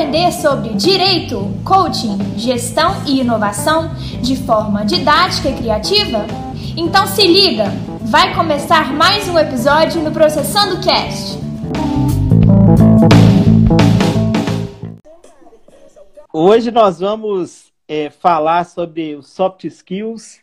aprender sobre direito, coaching, gestão e inovação de forma didática e criativa? Então se liga, vai começar mais um episódio no Processando Cast. Hoje nós vamos é, falar sobre os soft skills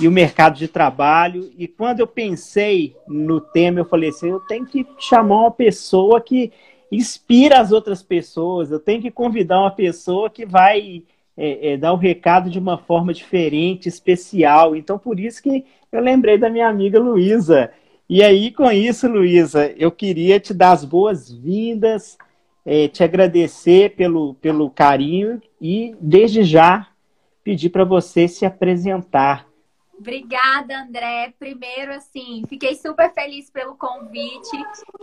e o mercado de trabalho. E quando eu pensei no tema, eu falei assim: eu tenho que chamar uma pessoa que inspira as outras pessoas. Eu tenho que convidar uma pessoa que vai é, é, dar o recado de uma forma diferente, especial. Então, por isso que eu lembrei da minha amiga Luísa. E aí, com isso, Luísa, eu queria te dar as boas-vindas, é, te agradecer pelo, pelo carinho e, desde já, pedir para você se apresentar. Obrigada, André. Primeiro, assim, fiquei super feliz pelo convite.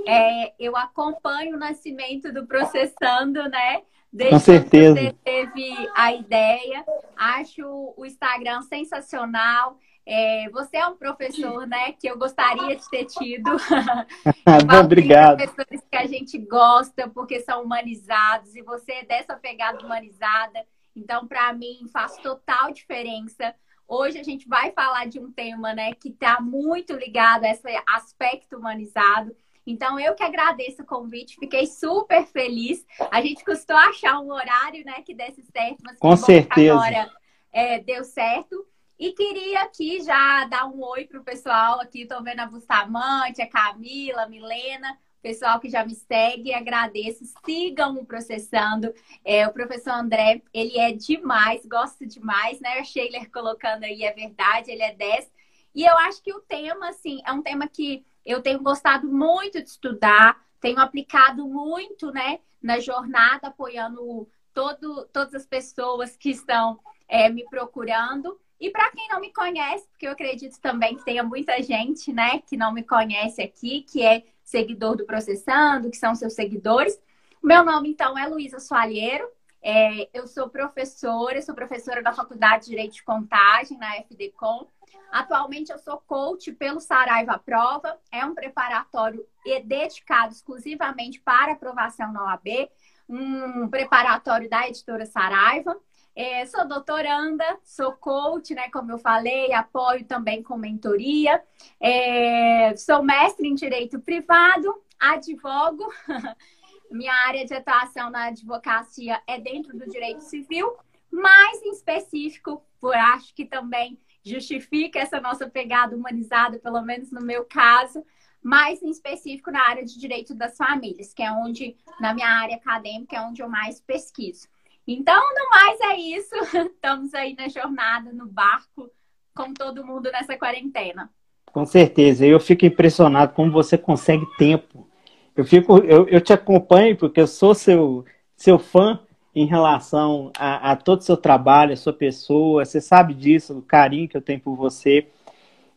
É, eu acompanho o nascimento do Processando, né? Desde Com certeza. você teve a ideia. Acho o Instagram sensacional. É, você é um professor, né, que eu gostaria de ter tido. Obrigado. Professores que a gente gosta porque são humanizados e você é dessa pegada humanizada. Então, para mim, faz total diferença Hoje a gente vai falar de um tema, né, que está muito ligado a esse aspecto humanizado. Então, eu que agradeço o convite, fiquei super feliz. A gente custou achar um horário, né, que desse certo, mas com certeza agora é, deu certo. E queria aqui já dar um oi pro pessoal aqui. Estou vendo a Bustamante, a Camila, a Milena pessoal que já me segue, agradeço. Sigam o Processando. É, o professor André, ele é demais, gosto demais, né? A Sheila colocando aí, é verdade, ele é 10. E eu acho que o tema, assim, é um tema que eu tenho gostado muito de estudar, tenho aplicado muito, né, na jornada, apoiando todo, todas as pessoas que estão é, me procurando. E para quem não me conhece, porque eu acredito também que tenha muita gente, né, que não me conhece aqui, que é seguidor do Processando, que são seus seguidores. Meu nome, então, é Luísa Soalheiro. É, eu sou professora, sou professora da Faculdade de Direito de Contagem, na FDCom. Atualmente, eu sou coach pelo Saraiva Prova. É um preparatório dedicado exclusivamente para aprovação na OAB. Um preparatório da editora Saraiva. É, sou doutoranda, sou coach, né? Como eu falei, apoio também com mentoria. É, sou mestre em direito privado, advogo. Minha área de atuação na advocacia é dentro do direito civil, mas em específico, por acho que também justifica essa nossa pegada humanizada, pelo menos no meu caso, mais em específico na área de direito das famílias, que é onde, na minha área acadêmica, é onde eu mais pesquiso. Então, no mais é isso. Estamos aí na jornada, no barco, com todo mundo nessa quarentena. Com certeza. Eu fico impressionado como você consegue tempo. Eu fico, eu, eu te acompanho porque eu sou seu, seu fã em relação a, a todo o seu trabalho, a sua pessoa. Você sabe disso, o carinho que eu tenho por você.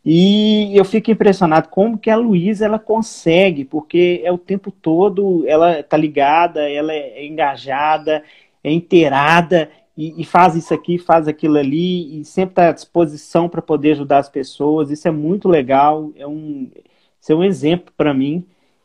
E eu fico impressionado como que a Luísa ela consegue, porque é o tempo todo, ela tá ligada, ela é engajada, é inteirada e, e, faz isso aqui, faz aquilo ali, e sempre está à disposição para poder ajudar as pessoas. Isso é muito legal, é um, isso é um exemplo para mim.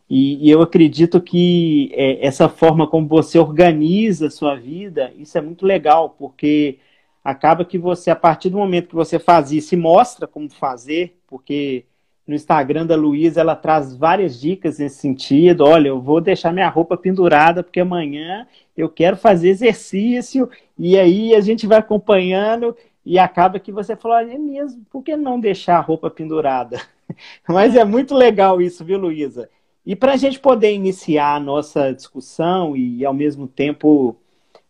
E, e, eu acredito que é, essa forma como você organiza a sua vida, isso é muito legal, porque acaba que você, a partir do momento que você faz isso e mostra como fazer, porque no Instagram da Luísa, ela traz várias dicas nesse sentido. Olha, eu vou deixar minha roupa pendurada porque amanhã eu quero fazer exercício e aí a gente vai acompanhando e acaba que você falou, é mesmo, por que não deixar a roupa pendurada? Mas é muito legal isso, viu, Luísa? E para a gente poder iniciar a nossa discussão e, ao mesmo tempo,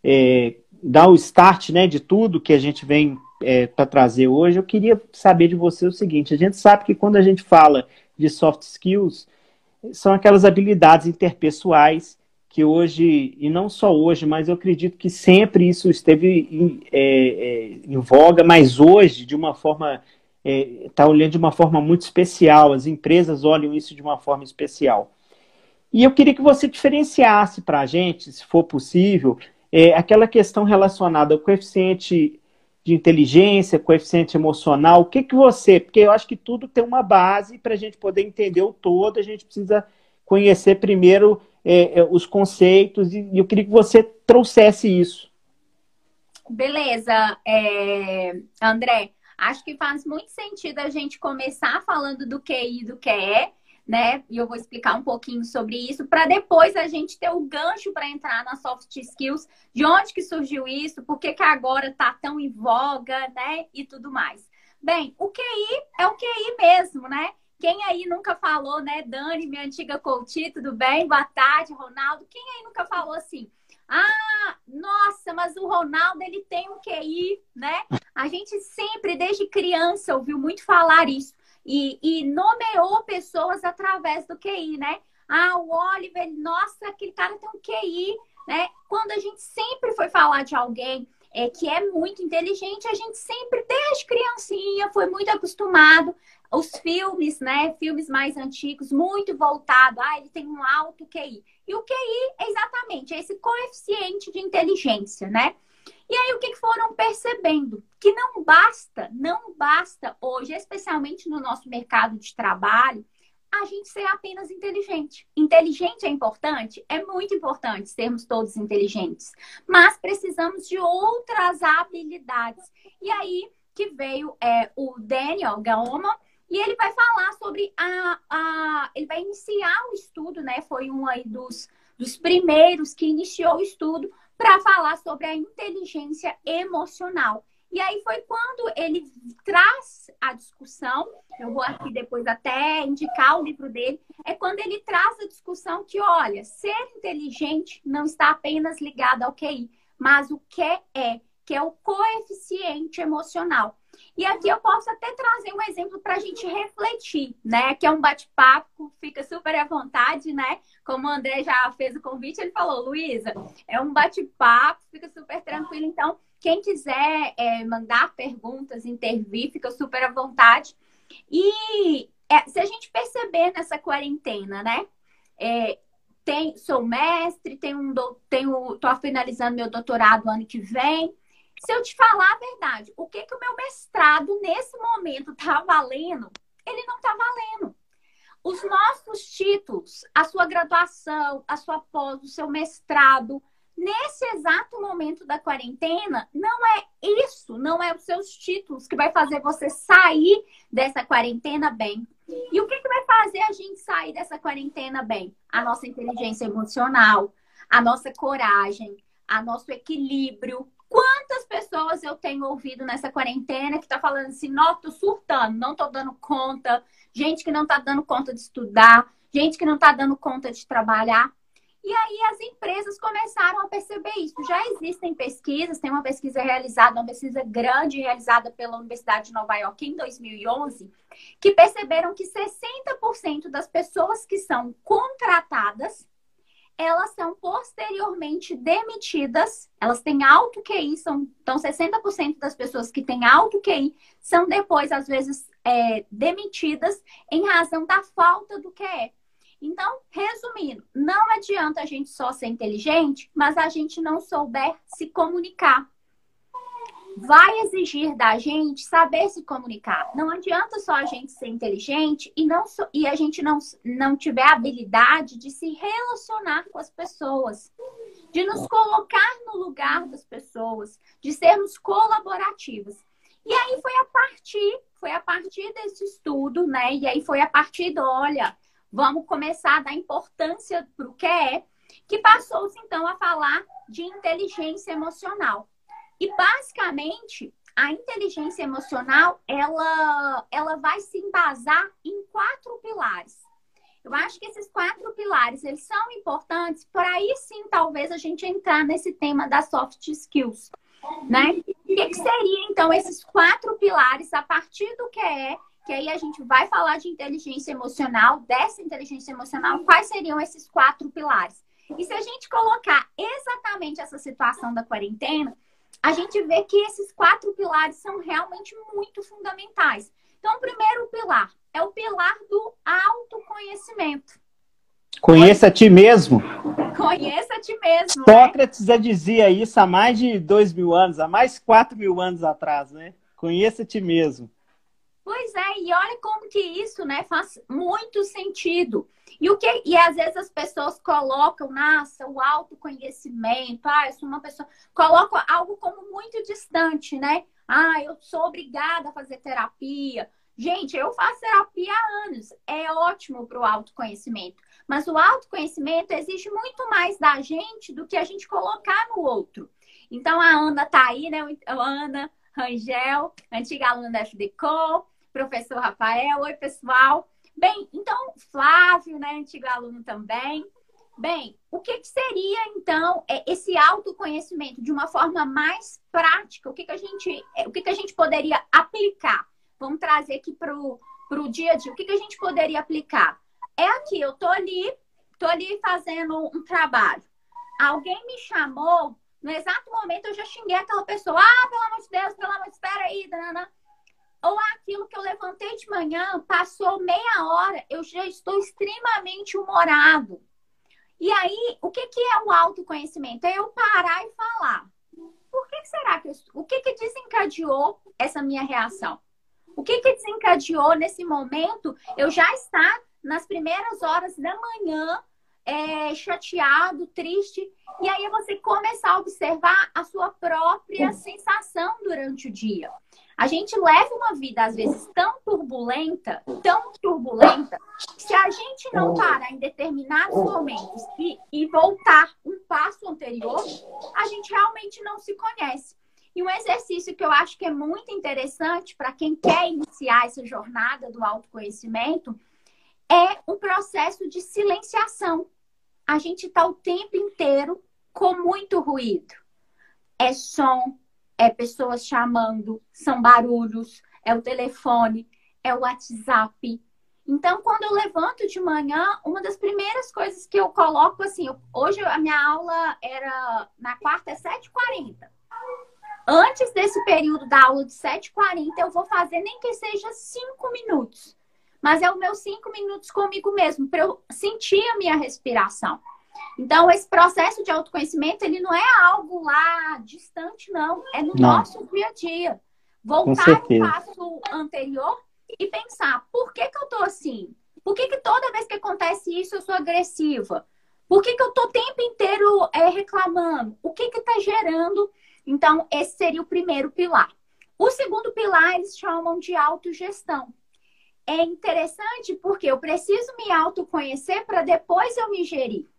é, dar o start né, de tudo que a gente vem é, para trazer hoje, eu queria saber de você o seguinte: a gente sabe que quando a gente fala de soft skills, são aquelas habilidades interpessoais que hoje, e não só hoje, mas eu acredito que sempre isso esteve em, é, é, em voga, mas hoje, de uma forma, está é, olhando de uma forma muito especial, as empresas olham isso de uma forma especial. E eu queria que você diferenciasse para a gente, se for possível, é, aquela questão relacionada ao coeficiente de inteligência, coeficiente emocional, o que, que você. Porque eu acho que tudo tem uma base para a gente poder entender o todo, a gente precisa conhecer primeiro é, é, os conceitos, e eu queria que você trouxesse isso. Beleza, é, André. Acho que faz muito sentido a gente começar falando do QI do QE, né? E eu vou explicar um pouquinho sobre isso, para depois a gente ter o gancho para entrar na soft skills, de onde que surgiu isso, por que, que agora está tão em voga, né? E tudo mais. Bem, o QI é o QI mesmo, né? Quem aí nunca falou, né? Dani, minha antiga coach, tudo bem? Boa tarde, Ronaldo. Quem aí nunca falou assim? Ah, nossa, mas o Ronaldo ele tem um QI, né? A gente sempre, desde criança, ouviu muito falar isso. E, e nomeou pessoas através do QI, né? Ah, o Oliver, nossa, aquele cara tem um QI, né? Quando a gente sempre foi falar de alguém é, que é muito inteligente, a gente sempre, desde criancinha, foi muito acostumado. Os filmes, né? Filmes mais antigos, muito voltado. Ah, ele tem um alto QI. E o QI é exatamente esse coeficiente de inteligência, né? E aí, o que foram percebendo? Que não basta, não basta hoje, especialmente no nosso mercado de trabalho, a gente ser apenas inteligente. Inteligente é importante? É muito importante sermos todos inteligentes. Mas precisamos de outras habilidades. E aí que veio é, o Daniel Gaoma, e ele vai falar sobre a, a. Ele vai iniciar o estudo, né? Foi um aí dos, dos primeiros que iniciou o estudo para falar sobre a inteligência emocional. E aí foi quando ele traz a discussão, eu vou aqui depois até indicar o livro dele, é quando ele traz a discussão que, olha, ser inteligente não está apenas ligado ao QI, mas o que é, que é o coeficiente emocional. E aqui eu posso até trazer um exemplo para a gente refletir, né? Que é um bate-papo, fica super à vontade, né? Como o André já fez o convite, ele falou, Luísa, é um bate-papo, fica super tranquilo. Então, quem quiser é, mandar perguntas, intervir, fica super à vontade. E é, se a gente perceber nessa quarentena, né? É, tem, sou mestre, tenho um, tenho, tô finalizando meu doutorado ano que vem. Se eu te falar a verdade, o que que o meu mestrado nesse momento tá valendo? Ele não tá valendo. Os nossos títulos, a sua graduação, a sua pós, o seu mestrado, nesse exato momento da quarentena, não é isso, não é os seus títulos que vai fazer você sair dessa quarentena bem. E o que, que vai fazer a gente sair dessa quarentena bem? A nossa inteligência emocional, a nossa coragem, a nosso equilíbrio, Quantas pessoas eu tenho ouvido nessa quarentena que tá falando assim, não, tô surtando, não tô dando conta, gente que não tá dando conta de estudar, gente que não tá dando conta de trabalhar. E aí as empresas começaram a perceber isso. Já existem pesquisas, tem uma pesquisa realizada, uma pesquisa grande realizada pela Universidade de Nova York em 2011, que perceberam que 60% das pessoas que são contratadas elas são posteriormente demitidas. Elas têm alto QI, são, então 60% das pessoas que têm alto QI são depois, às vezes, é, demitidas em razão da falta do QE. Então, resumindo, não adianta a gente só ser inteligente, mas a gente não souber se comunicar vai exigir da gente saber se comunicar. Não adianta só a gente ser inteligente e, não so, e a gente não, não tiver habilidade de se relacionar com as pessoas, de nos colocar no lugar das pessoas, de sermos colaborativos. E aí foi a partir, foi a partir desse estudo, né? E aí foi a partir do, olha, vamos começar a dar importância para o que é, que passou-se então a falar de inteligência emocional. E basicamente, a inteligência emocional, ela, ela vai se embasar em quatro pilares. Eu acho que esses quatro pilares, eles são importantes para aí sim, talvez, a gente entrar nesse tema das soft skills, né? O que, que seria, então, esses quatro pilares a partir do que é, que aí a gente vai falar de inteligência emocional, dessa inteligência emocional, quais seriam esses quatro pilares? E se a gente colocar exatamente essa situação da quarentena, a gente vê que esses quatro pilares são realmente muito fundamentais. Então, o primeiro pilar é o pilar do autoconhecimento. Conheça a ti mesmo. Conheça a ti mesmo. Né? Sócrates né? já dizia isso há mais de dois mil anos, há mais quatro mil anos atrás, né? Conheça a ti mesmo. Pois é, e olha como que isso, né, faz muito sentido. E o que e às vezes as pessoas colocam, nossa, o autoconhecimento, ah, eu sou uma pessoa, colocam algo como muito distante, né? Ah, eu sou obrigada a fazer terapia. Gente, eu faço terapia há anos. É ótimo para o autoconhecimento. Mas o autoconhecimento exige muito mais da gente do que a gente colocar no outro. Então a Ana tá aí, né? A Ana Rangel, antiga aluna da FDCO, professor Rafael. Oi, pessoal. Bem, então, Flávio, né? Antigo aluno também. Bem, o que, que, seria então é, esse autoconhecimento de uma forma mais prática? O que, que a gente, é, o que, que a gente poderia aplicar? Vamos trazer aqui para o dia a dia. O que, que a gente poderia aplicar? É aqui, eu tô ali, tô ali fazendo um trabalho. Alguém me chamou, no exato momento eu já xinguei aquela pessoa. Ah, pelo amor de Deus, pelo amor de Deus, espera aí, dana. Ou aquilo que eu levantei de manhã, passou meia hora, eu já estou extremamente humorado. E aí, o que, que é o autoconhecimento? É eu parar e falar. Por que será que eu, o que, que desencadeou essa minha reação? O que, que desencadeou nesse momento eu já estar nas primeiras horas da manhã é, chateado, triste, e aí você começar a observar a sua própria sensação durante o dia. A gente leva uma vida, às vezes, tão turbulenta, tão turbulenta, que se a gente não parar em determinados momentos e, e voltar um passo anterior, a gente realmente não se conhece. E um exercício que eu acho que é muito interessante para quem quer iniciar essa jornada do autoconhecimento é um processo de silenciação. A gente está o tempo inteiro com muito ruído. É som, é pessoas chamando, são barulhos, é o telefone, é o WhatsApp. Então, quando eu levanto de manhã, uma das primeiras coisas que eu coloco assim, hoje a minha aula era na quarta é 7h40. Antes desse período da aula de 7h40, eu vou fazer nem que seja 5 minutos mas é os meus cinco minutos comigo mesmo, para eu sentir a minha respiração. Então, esse processo de autoconhecimento, ele não é algo lá distante, não. É no não. nosso dia a dia. Voltar no passo anterior e pensar, por que, que eu tô assim? Por que, que toda vez que acontece isso eu sou agressiva? Por que, que eu tô o tempo inteiro é, reclamando? O que que tá gerando? Então, esse seria o primeiro pilar. O segundo pilar eles chamam de autogestão é interessante porque eu preciso me autoconhecer para depois eu me gerir.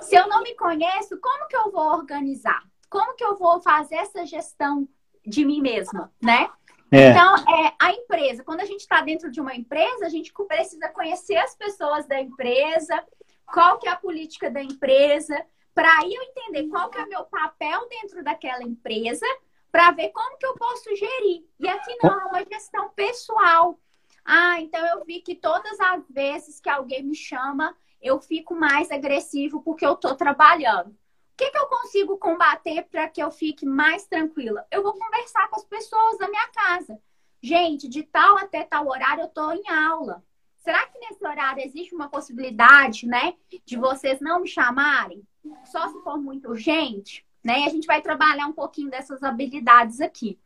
Se eu não me conheço, como que eu vou organizar? Como que eu vou fazer essa gestão de mim mesma, né? É. Então, é, a empresa, quando a gente está dentro de uma empresa, a gente precisa conhecer as pessoas da empresa, qual que é a política da empresa, para aí eu entender qual que é o meu papel dentro daquela empresa, para ver como que eu posso gerir. E aqui não, é uma gestão pessoal. Ah, então eu vi que todas as vezes que alguém me chama, eu fico mais agressivo porque eu tô trabalhando. O que, que eu consigo combater para que eu fique mais tranquila? Eu vou conversar com as pessoas da minha casa. Gente, de tal até tal horário eu tô em aula. Será que nesse horário existe uma possibilidade, né, de vocês não me chamarem? Só se for muito urgente, né? E a gente vai trabalhar um pouquinho dessas habilidades aqui.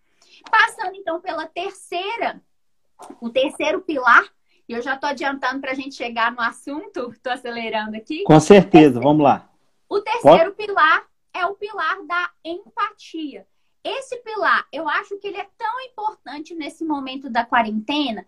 Passando então pela terceira o terceiro pilar, e eu já estou adiantando para a gente chegar no assunto, estou acelerando aqui. Com certeza, vamos lá. O terceiro Pode? pilar é o pilar da empatia. Esse pilar, eu acho que ele é tão importante nesse momento da quarentena.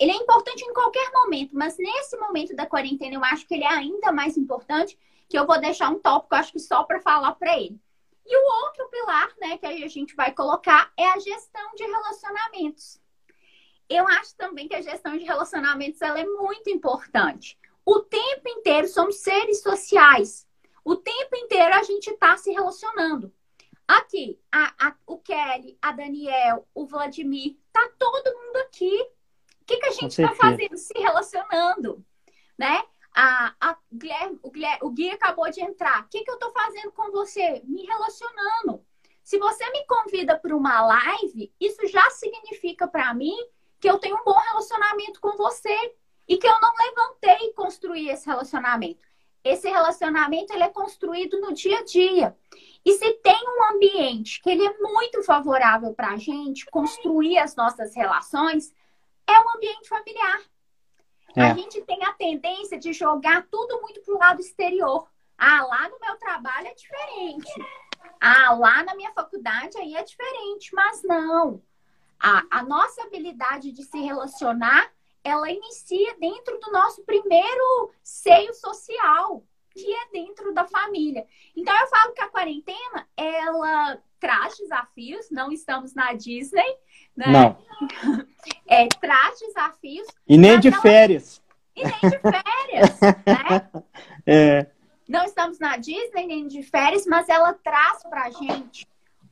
Ele é importante em qualquer momento, mas nesse momento da quarentena eu acho que ele é ainda mais importante, que eu vou deixar um tópico, acho que só para falar para ele. E o outro pilar, né, que a gente vai colocar é a gestão de relacionamentos eu acho também que a gestão de relacionamentos ela é muito importante. O tempo inteiro somos seres sociais. O tempo inteiro a gente está se relacionando. Aqui, a, a, o Kelly, a Daniel, o Vladimir, tá todo mundo aqui. O que, que a gente está fazendo? Se relacionando, né? A, a Guilherme, o, Guilherme, o Gui acabou de entrar. O que, que eu estou fazendo com você? Me relacionando. Se você me convida para uma live, isso já significa para mim que eu tenho um bom relacionamento com você e que eu não levantei e construí esse relacionamento. Esse relacionamento ele é construído no dia a dia. E se tem um ambiente que ele é muito favorável para a gente construir as nossas relações, é o ambiente familiar. É. A gente tem a tendência de jogar tudo muito pro lado exterior. Ah, lá no meu trabalho é diferente. Ah, lá na minha faculdade aí é diferente. Mas não. A, a nossa habilidade de se relacionar, ela inicia dentro do nosso primeiro seio social, que é dentro da família. Então eu falo que a quarentena, ela traz desafios, não estamos na Disney, né? Não. É, traz desafios. E nem de ela... férias. E nem de férias, né? É. Não estamos na Disney nem de férias, mas ela traz pra gente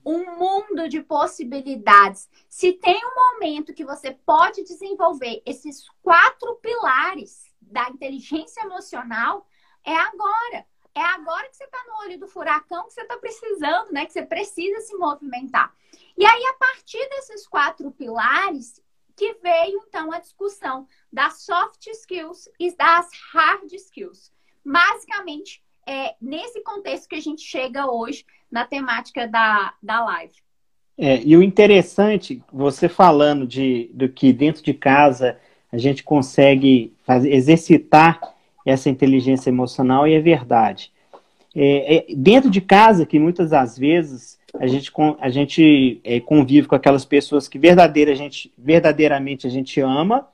um mundo de possibilidades. Se tem um momento que você pode desenvolver esses quatro pilares da inteligência emocional, é agora. É agora que você está no olho do furacão, que você está precisando, né? Que você precisa se movimentar. E aí, a partir desses quatro pilares, que veio então a discussão das soft skills e das hard skills. Basicamente, é nesse contexto que a gente chega hoje na temática da, da live. É, e o interessante, você falando de, do que dentro de casa a gente consegue fazer, exercitar essa inteligência emocional, e é verdade. É, é, dentro de casa, que muitas das vezes a gente, a gente é, convive com aquelas pessoas que verdadeira, a gente, verdadeiramente a gente ama,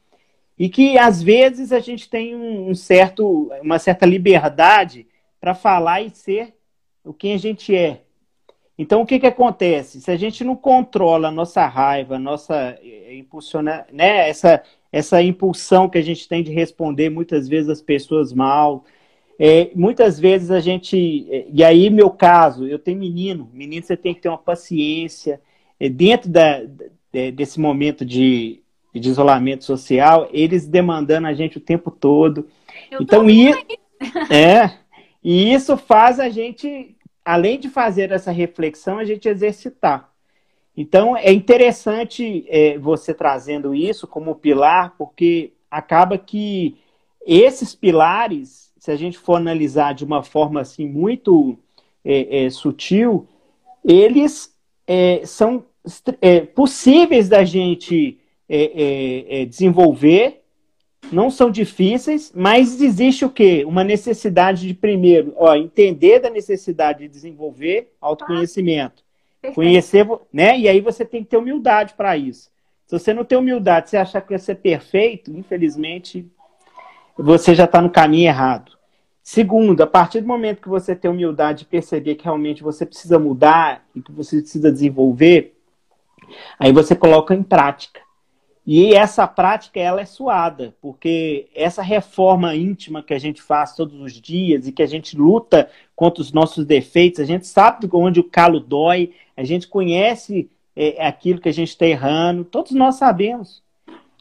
e que às vezes a gente tem um certo, uma certa liberdade para falar e ser o que a gente é. Então, o que, que acontece? Se a gente não controla a nossa raiva, a nossa eh, impulsiona, né, essa, essa impulsão que a gente tem de responder muitas vezes as pessoas mal, é, muitas vezes a gente. Eh, e aí, meu caso, eu tenho menino. Menino, você tem que ter uma paciência. É, dentro da, desse momento de, de, isolamento social, eles demandando a gente o tempo todo. Eu então, e, é, e isso faz a gente, além de fazer essa reflexão, a gente exercitar. Então, é interessante é, você trazendo isso como pilar, porque acaba que esses pilares, se a gente for analisar de uma forma assim muito é, é, sutil, eles é, são é, possíveis da gente é, desenvolver não são difíceis, mas existe o quê? Uma necessidade de, primeiro, ó, entender da necessidade de desenvolver autoconhecimento. Ah, conhecer, né? E aí você tem que ter humildade para isso. Se você não tem humildade, você achar que vai ser perfeito, infelizmente, você já está no caminho errado. Segundo, a partir do momento que você tem humildade de perceber que realmente você precisa mudar e que você precisa desenvolver, aí você coloca em prática. E essa prática ela é suada, porque essa reforma íntima que a gente faz todos os dias e que a gente luta contra os nossos defeitos, a gente sabe onde o calo dói, a gente conhece é, aquilo que a gente está errando, todos nós sabemos.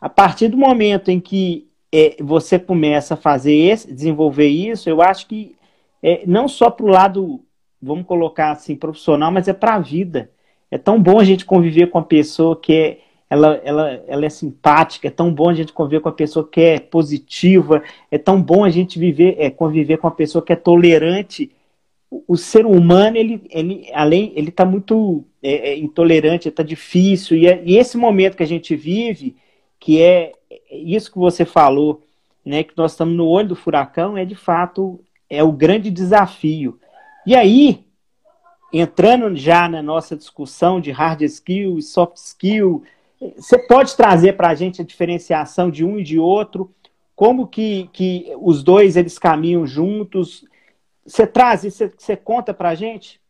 A partir do momento em que é, você começa a fazer esse, desenvolver isso, eu acho que é, não só para o lado, vamos colocar assim, profissional, mas é para a vida. É tão bom a gente conviver com a pessoa que é ela, ela, ela é simpática, é tão bom a gente conviver com a pessoa que é positiva, é tão bom a gente viver, é, conviver com a pessoa que é tolerante. O, o ser humano, ele, ele além, ele está muito é, é, intolerante, está difícil, e, é, e esse momento que a gente vive, que é, é isso que você falou, né, que nós estamos no olho do furacão, é de fato é o grande desafio. E aí, entrando já na nossa discussão de hard skill e soft skill, você pode trazer para a gente a diferenciação de um e de outro? Como que, que os dois eles caminham juntos? Você traz isso, você, conta para a gente?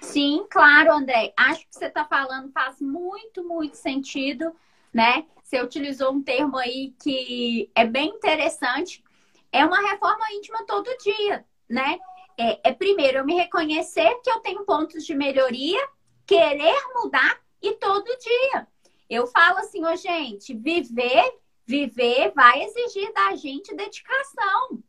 Sim, claro, André. Acho que você está falando faz muito, muito sentido, né? Você utilizou um termo aí que é bem interessante. É uma reforma íntima todo dia, né? É, é primeiro eu me reconhecer que eu tenho pontos de melhoria, querer mudar e todo dia. Eu falo assim, ô gente, viver, viver vai exigir da gente dedicação.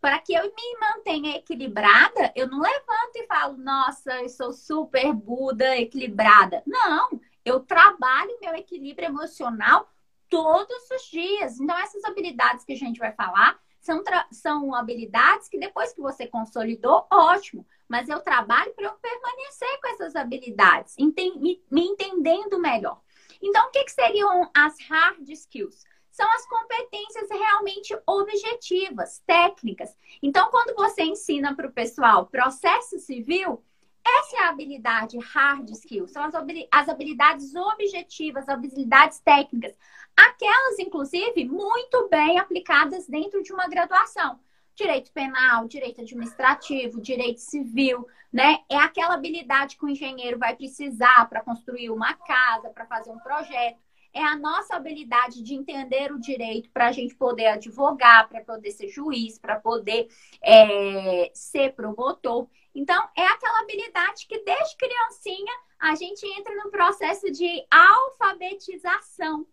Para que eu me mantenha equilibrada, eu não levanto e falo, nossa, eu sou super Buda, equilibrada. Não, eu trabalho meu equilíbrio emocional todos os dias. Então, essas habilidades que a gente vai falar são, são habilidades que depois que você consolidou, ótimo. Mas eu trabalho para eu permanecer com essas habilidades, me, me entendendo melhor. Então, o que, que seriam as hard skills? São as competências realmente objetivas, técnicas. Então, quando você ensina para o pessoal processo civil, essa é a habilidade hard skill, são as habilidades objetivas, habilidades técnicas, aquelas, inclusive, muito bem aplicadas dentro de uma graduação. Direito penal, direito administrativo, direito civil, né? É aquela habilidade que o engenheiro vai precisar para construir uma casa, para fazer um projeto. É a nossa habilidade de entender o direito para a gente poder advogar, para poder ser juiz, para poder é, ser promotor. Então, é aquela habilidade que desde criancinha a gente entra no processo de alfabetização.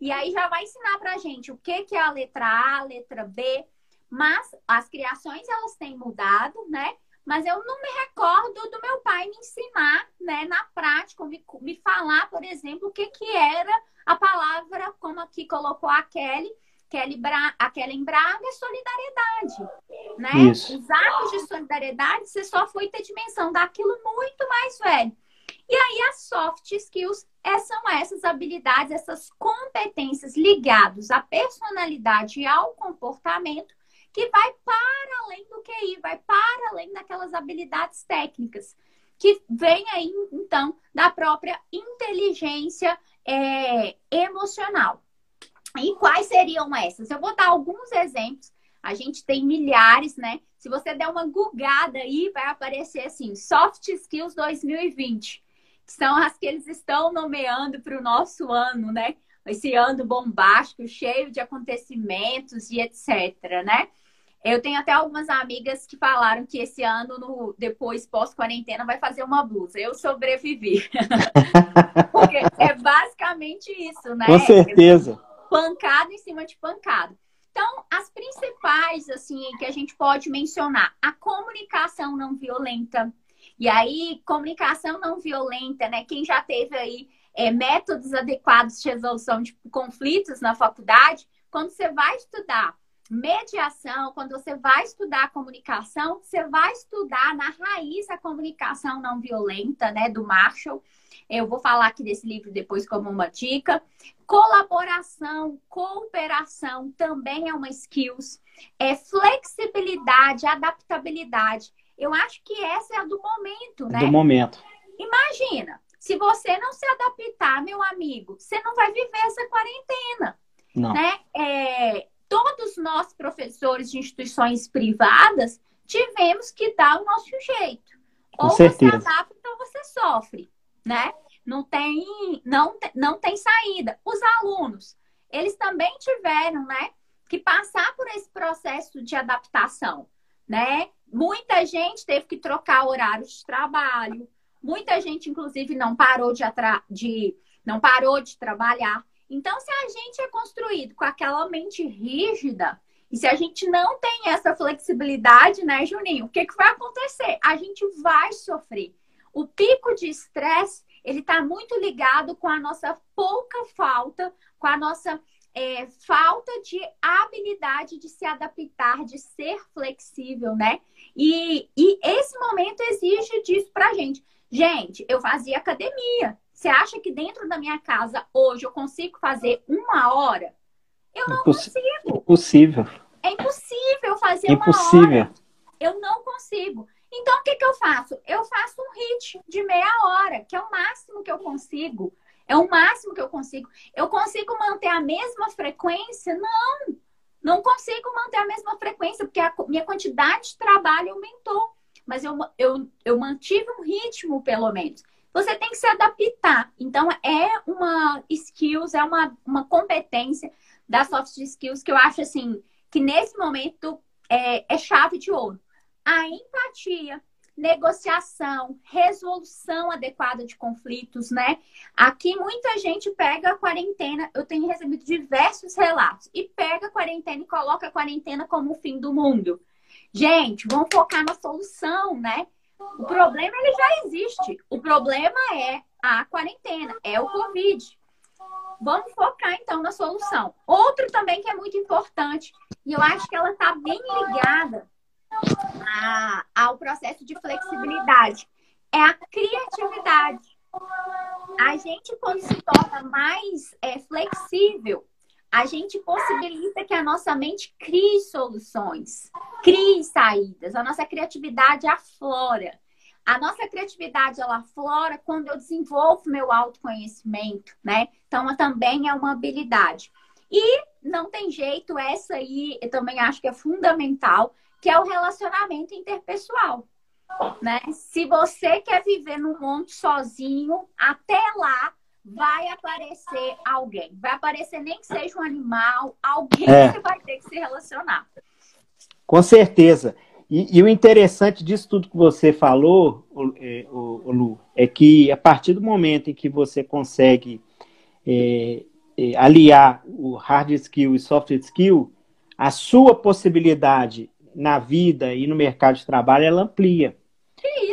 E aí já vai ensinar para a gente o que, que é a letra A, a letra B. Mas as criações, elas têm mudado, né? Mas eu não me recordo do meu pai me ensinar, né, na prática, me, me falar, por exemplo, o que, que era a palavra, como aqui colocou a Kelly, Kelly Bra... a Kelly Braga solidariedade, né? Isso. Os atos de solidariedade, você só foi ter dimensão daquilo muito mais velho. E aí as soft skills é, são essas habilidades, essas competências ligadas à personalidade e ao comportamento que vai para além do QI, vai para além daquelas habilidades técnicas que vem aí então da própria inteligência é, emocional. E quais seriam essas? Eu vou dar alguns exemplos. A gente tem milhares, né? Se você der uma gugada aí, vai aparecer assim: Soft Skills 2020, que são as que eles estão nomeando para o nosso ano, né? Esse ano bombástico, cheio de acontecimentos e etc, né? Eu tenho até algumas amigas que falaram que esse ano, no, depois, pós-quarentena, vai fazer uma blusa. Eu sobrevivi. Porque é basicamente isso, né? Com certeza pancada em cima de pancada. Então, as principais, assim, que a gente pode mencionar, a comunicação não violenta. E aí, comunicação não violenta, né? Quem já teve aí é, métodos adequados de resolução de conflitos na faculdade, quando você vai estudar mediação, quando você vai estudar comunicação, você vai estudar na raiz a comunicação não violenta, né, do Marshall. Eu vou falar aqui desse livro depois como uma dica. Colaboração, cooperação também é uma skills. É flexibilidade, adaptabilidade. Eu acho que essa é a do momento, né? Do momento. Imagina, se você não se adaptar, meu amigo, você não vai viver essa quarentena. Não. Né? É, todos nós, professores de instituições privadas, tivemos que dar o nosso jeito. Com ou certeza. você adapta ou você sofre né? Não tem, não, não tem saída. Os alunos, eles também tiveram, né, que passar por esse processo de adaptação, né? Muita gente teve que trocar horários de trabalho, muita gente, inclusive, não parou de, atra... de não parou de trabalhar. Então, se a gente é construído com aquela mente rígida, e se a gente não tem essa flexibilidade, né, Juninho, o que, que vai acontecer? A gente vai sofrer. O pico de estresse, ele está muito ligado com a nossa pouca falta, com a nossa é, falta de habilidade de se adaptar, de ser flexível, né? E, e esse momento exige disso pra gente. Gente, eu fazia academia. Você acha que dentro da minha casa hoje eu consigo fazer uma hora? Eu não Imposs consigo. Impossível. É impossível fazer impossível. uma hora. Eu não consigo. Então, o que, que eu faço? Eu faço um hit de meia hora, que é o máximo que eu consigo. É o máximo que eu consigo. Eu consigo manter a mesma frequência? Não, não consigo manter a mesma frequência, porque a minha quantidade de trabalho aumentou. Mas eu, eu, eu mantive um ritmo, pelo menos. Você tem que se adaptar. Então, é uma skills, é uma, uma competência das soft skills que eu acho assim, que nesse momento é, é chave de ouro a empatia, negociação, resolução adequada de conflitos, né? Aqui muita gente pega a quarentena, eu tenho recebido diversos relatos, e pega a quarentena e coloca a quarentena como o fim do mundo. Gente, vamos focar na solução, né? O problema ele já existe. O problema é a quarentena, é o Covid. Vamos focar então na solução. Outro também que é muito importante, e eu acho que ela está bem ligada a, ao processo de flexibilidade. É a criatividade. A gente, quando se torna mais é, flexível, a gente possibilita que a nossa mente crie soluções, crie saídas, a nossa criatividade aflora. A nossa criatividade ela aflora quando eu desenvolvo meu autoconhecimento, né? Então também é uma habilidade. E não tem jeito, essa aí eu também acho que é fundamental, que é o relacionamento interpessoal. Né? Se você quer viver no mundo sozinho, até lá vai aparecer alguém. Vai aparecer nem que seja um animal, alguém é. que vai ter que se relacionar. Com certeza. E, e, o interessante disso tudo que você falou, o, é, o, o, Lu, é que a partir do momento em que você consegue é, é, aliar o hard skill e soft skill, a sua possibilidade na vida e no mercado de trabalho ela amplia.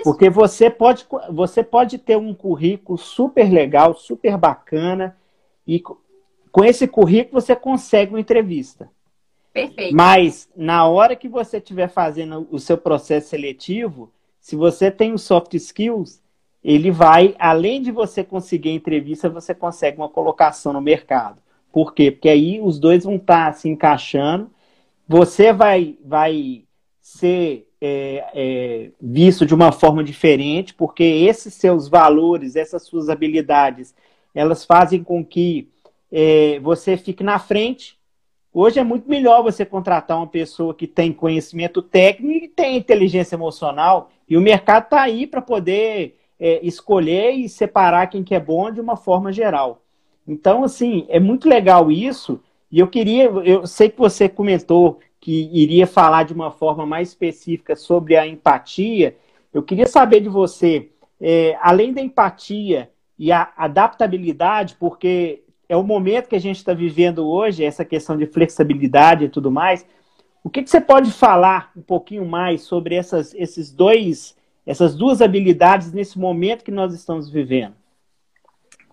Porque você pode, você pode ter um currículo super legal, super bacana, e com esse currículo você consegue uma entrevista. Perfeito. Mas na hora que você estiver fazendo o seu processo seletivo, se você tem os soft skills, ele vai, além de você conseguir a entrevista, você consegue uma colocação no mercado. Por quê? Porque aí os dois vão estar se encaixando. Você vai, vai ser é, é, visto de uma forma diferente, porque esses seus valores, essas suas habilidades, elas fazem com que é, você fique na frente. Hoje é muito melhor você contratar uma pessoa que tem conhecimento técnico e tem inteligência emocional, e o mercado está aí para poder é, escolher e separar quem que é bom de uma forma geral. Então, assim, é muito legal isso, e eu queria, eu sei que você comentou que iria falar de uma forma mais específica sobre a empatia, eu queria saber de você, é, além da empatia e a adaptabilidade, porque é o momento que a gente está vivendo hoje, essa questão de flexibilidade e tudo mais, o que, que você pode falar um pouquinho mais sobre essas, esses dois, essas duas habilidades nesse momento que nós estamos vivendo?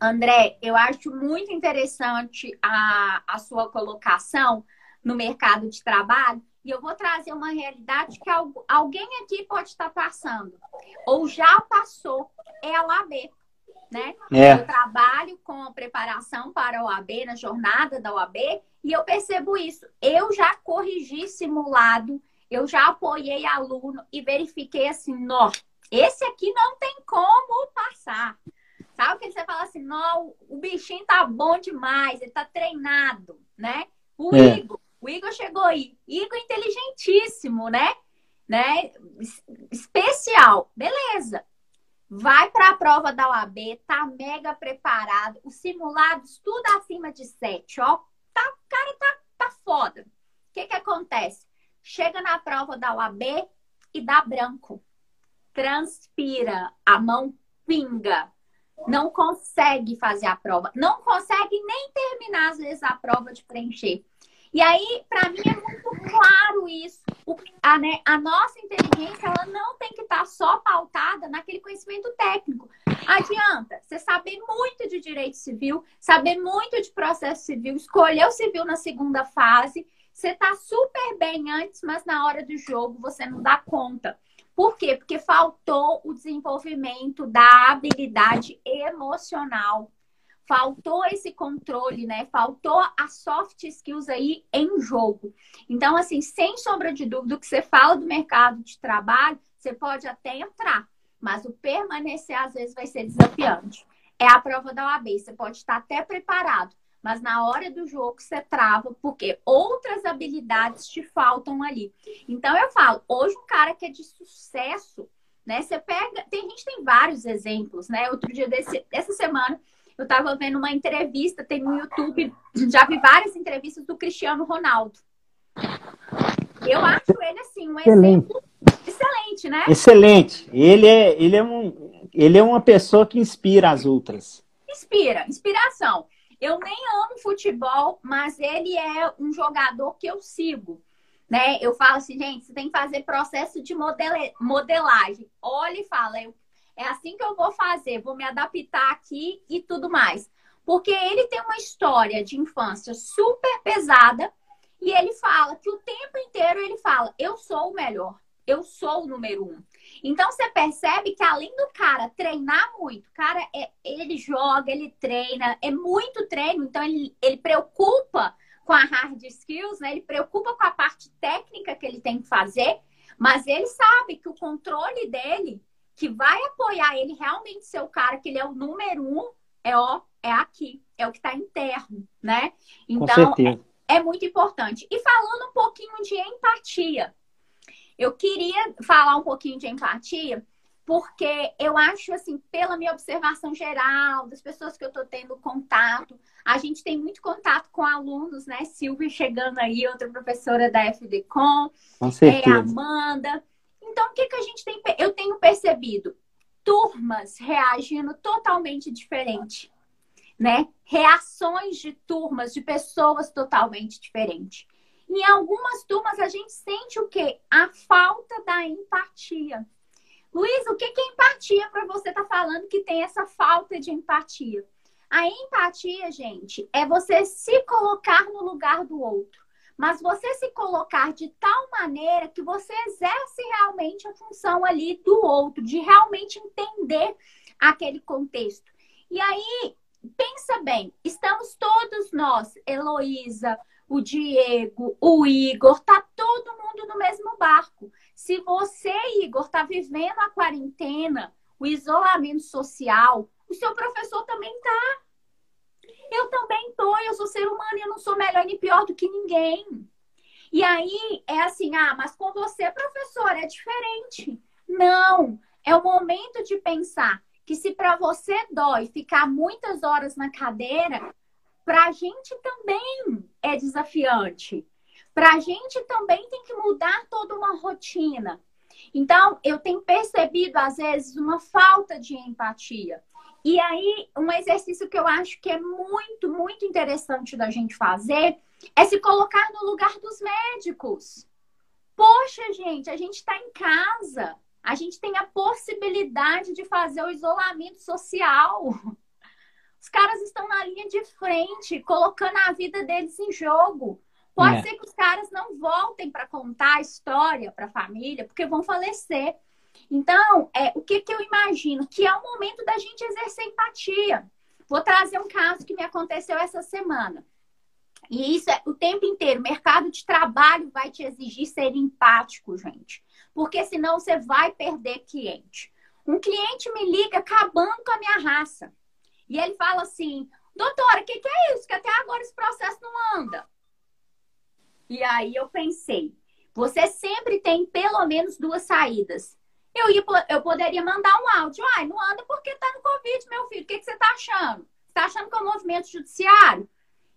André, eu acho muito interessante a, a sua colocação, no mercado de trabalho, e eu vou trazer uma realidade que alguém aqui pode estar passando, ou já passou, é a OAB. Né? É. Eu trabalho com a preparação para a OAB, na jornada da OAB, e eu percebo isso. Eu já corrigi simulado, eu já apoiei aluno e verifiquei assim, nó, esse aqui não tem como passar. Sabe que você fala assim, não, o bichinho tá bom demais, ele tá treinado, né? O é. Igor, o Igor chegou aí. Igor inteligentíssimo, né? né? Especial. Beleza. Vai para a prova da OAB, tá mega preparado. Os simulados tudo acima de 7, ó. Tá, cara tá, tá foda. O que que acontece? Chega na prova da OAB e dá branco. Transpira, a mão pinga. Não consegue fazer a prova. Não consegue nem terminar, às vezes, a prova de preencher. E aí, para mim, é muito claro isso. O, a, né, a, nossa inteligência ela não tem que estar tá só pautada naquele conhecimento técnico. Adianta você saber muito de direito civil, saber muito de processo civil, escolher o civil na segunda fase. Você está super bem antes, mas na hora do jogo você não dá conta. Por quê? Porque faltou o desenvolvimento da habilidade emocional faltou esse controle, né? Faltou a soft skills aí em jogo. Então, assim, sem sombra de dúvida, o que você fala do mercado de trabalho, você pode até entrar, mas o permanecer às vezes vai ser desafiante. É a prova da OAB, você pode estar até preparado, mas na hora do jogo você trava, porque outras habilidades te faltam ali. Então eu falo, hoje um cara que é de sucesso, né? Você pega, tem gente tem vários exemplos, né? Outro dia desse, dessa semana eu estava vendo uma entrevista, tem no YouTube, já vi várias entrevistas do Cristiano Ronaldo. Eu acho ele assim um excelente. exemplo excelente, né? Excelente. Ele é, ele é um, ele é uma pessoa que inspira as outras. Inspira, inspiração. Eu nem amo futebol, mas ele é um jogador que eu sigo. Né? Eu falo assim, gente, você tem que fazer processo de modelagem. Olha e fala, eu é assim que eu vou fazer, vou me adaptar aqui e tudo mais. Porque ele tem uma história de infância super pesada e ele fala que o tempo inteiro ele fala: eu sou o melhor, eu sou o número um. Então você percebe que além do cara treinar muito, o cara é, ele joga, ele treina, é muito treino, então ele, ele preocupa com a hard skills, né? Ele preocupa com a parte técnica que ele tem que fazer, mas ele sabe que o controle dele, que vai apoiar ele realmente ser o cara que ele é o número um, é ó, é aqui, é o que está interno, né? Então é, é muito importante. E falando um pouquinho de empatia, eu queria falar um pouquinho de empatia, porque eu acho, assim, pela minha observação geral, das pessoas que eu estou tendo contato, a gente tem muito contato com alunos, né? Silvia chegando aí, outra professora da FDCom, com certeza. é, Amanda. Então, o que, que a gente tem? Eu tenho percebido turmas reagindo totalmente diferente, né? Reações de turmas, de pessoas totalmente diferentes. Em algumas turmas a gente sente o quê? A falta da empatia. Luiz, o que é empatia para você tá falando que tem essa falta de empatia? A empatia, gente, é você se colocar no lugar do outro. Mas você se colocar de tal maneira que você exerce realmente a função ali do outro, de realmente entender aquele contexto. E aí, pensa bem, estamos todos nós, Heloísa, o Diego, o Igor, tá todo mundo no mesmo barco. Se você, Igor, tá vivendo a quarentena, o isolamento social, o seu professor também tá. Eu também tô, eu sou ser humano e eu não sou melhor nem pior do que ninguém. E aí é assim, ah, mas com você, professor, é diferente. Não, é o momento de pensar que se para você dói ficar muitas horas na cadeira, para a gente também é desafiante. Para a gente também tem que mudar toda uma rotina. Então, eu tenho percebido, às vezes, uma falta de empatia. E aí, um exercício que eu acho que é muito, muito interessante da gente fazer é se colocar no lugar dos médicos. Poxa, gente, a gente está em casa. A gente tem a possibilidade de fazer o isolamento social. Os caras estão na linha de frente, colocando a vida deles em jogo. Pode é. ser que os caras não voltem para contar a história para a família, porque vão falecer. Então, é, o que, que eu imagino? Que é o momento da gente exercer empatia. Vou trazer um caso que me aconteceu essa semana. E isso é o tempo inteiro. Mercado de trabalho vai te exigir ser empático, gente. Porque senão você vai perder cliente. Um cliente me liga acabando com a minha raça. E ele fala assim: doutora, o que, que é isso? Que até agora esse processo não anda. E aí eu pensei: você sempre tem pelo menos duas saídas. Eu, ia, eu poderia mandar um áudio. Ai, não anda porque tá no Covid, meu filho. O que, que você tá achando? Você tá achando que é um movimento judiciário?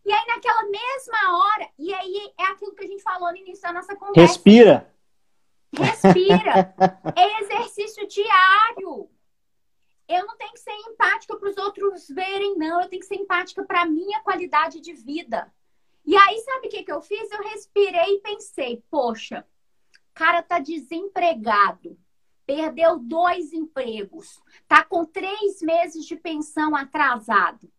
E aí, naquela mesma hora, e aí é aquilo que a gente falou no início da nossa conversa. Respira. Respira. é exercício diário. Eu não tenho que ser empática para os outros verem, não. Eu tenho que ser empática para a minha qualidade de vida. E aí, sabe o que, que eu fiz? Eu respirei e pensei, poxa, cara tá desempregado, perdeu dois empregos, tá com três meses de pensão atrasado,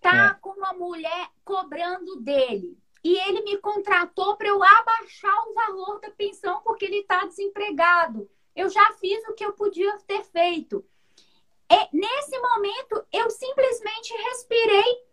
tá é. com uma mulher cobrando dele. E ele me contratou para eu abaixar o valor da pensão porque ele está desempregado. Eu já fiz o que eu podia ter feito. É, nesse momento, eu simplesmente respirei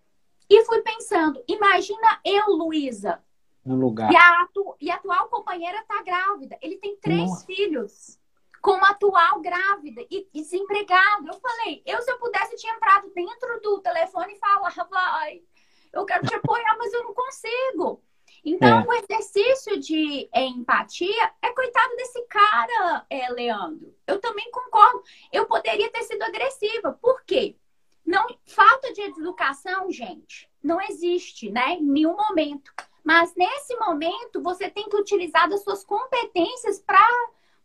e fui pensando: imagina eu, Luísa. No lugar. E a, atu e a atual companheira está grávida. Ele tem três Nossa. filhos com a atual grávida e, desempregado. Eu falei, eu se eu pudesse, eu tinha entrado dentro do telefone e falava, vai, eu quero te apoiar, mas eu não consigo. Então, é. o exercício de é, empatia é coitado desse cara, é, Leandro. Eu também concordo. Eu poderia ter sido agressiva. Por quê? Não, falta de educação, gente, não existe, né? Em nenhum momento. Mas nesse momento, você tem que utilizar das suas competências para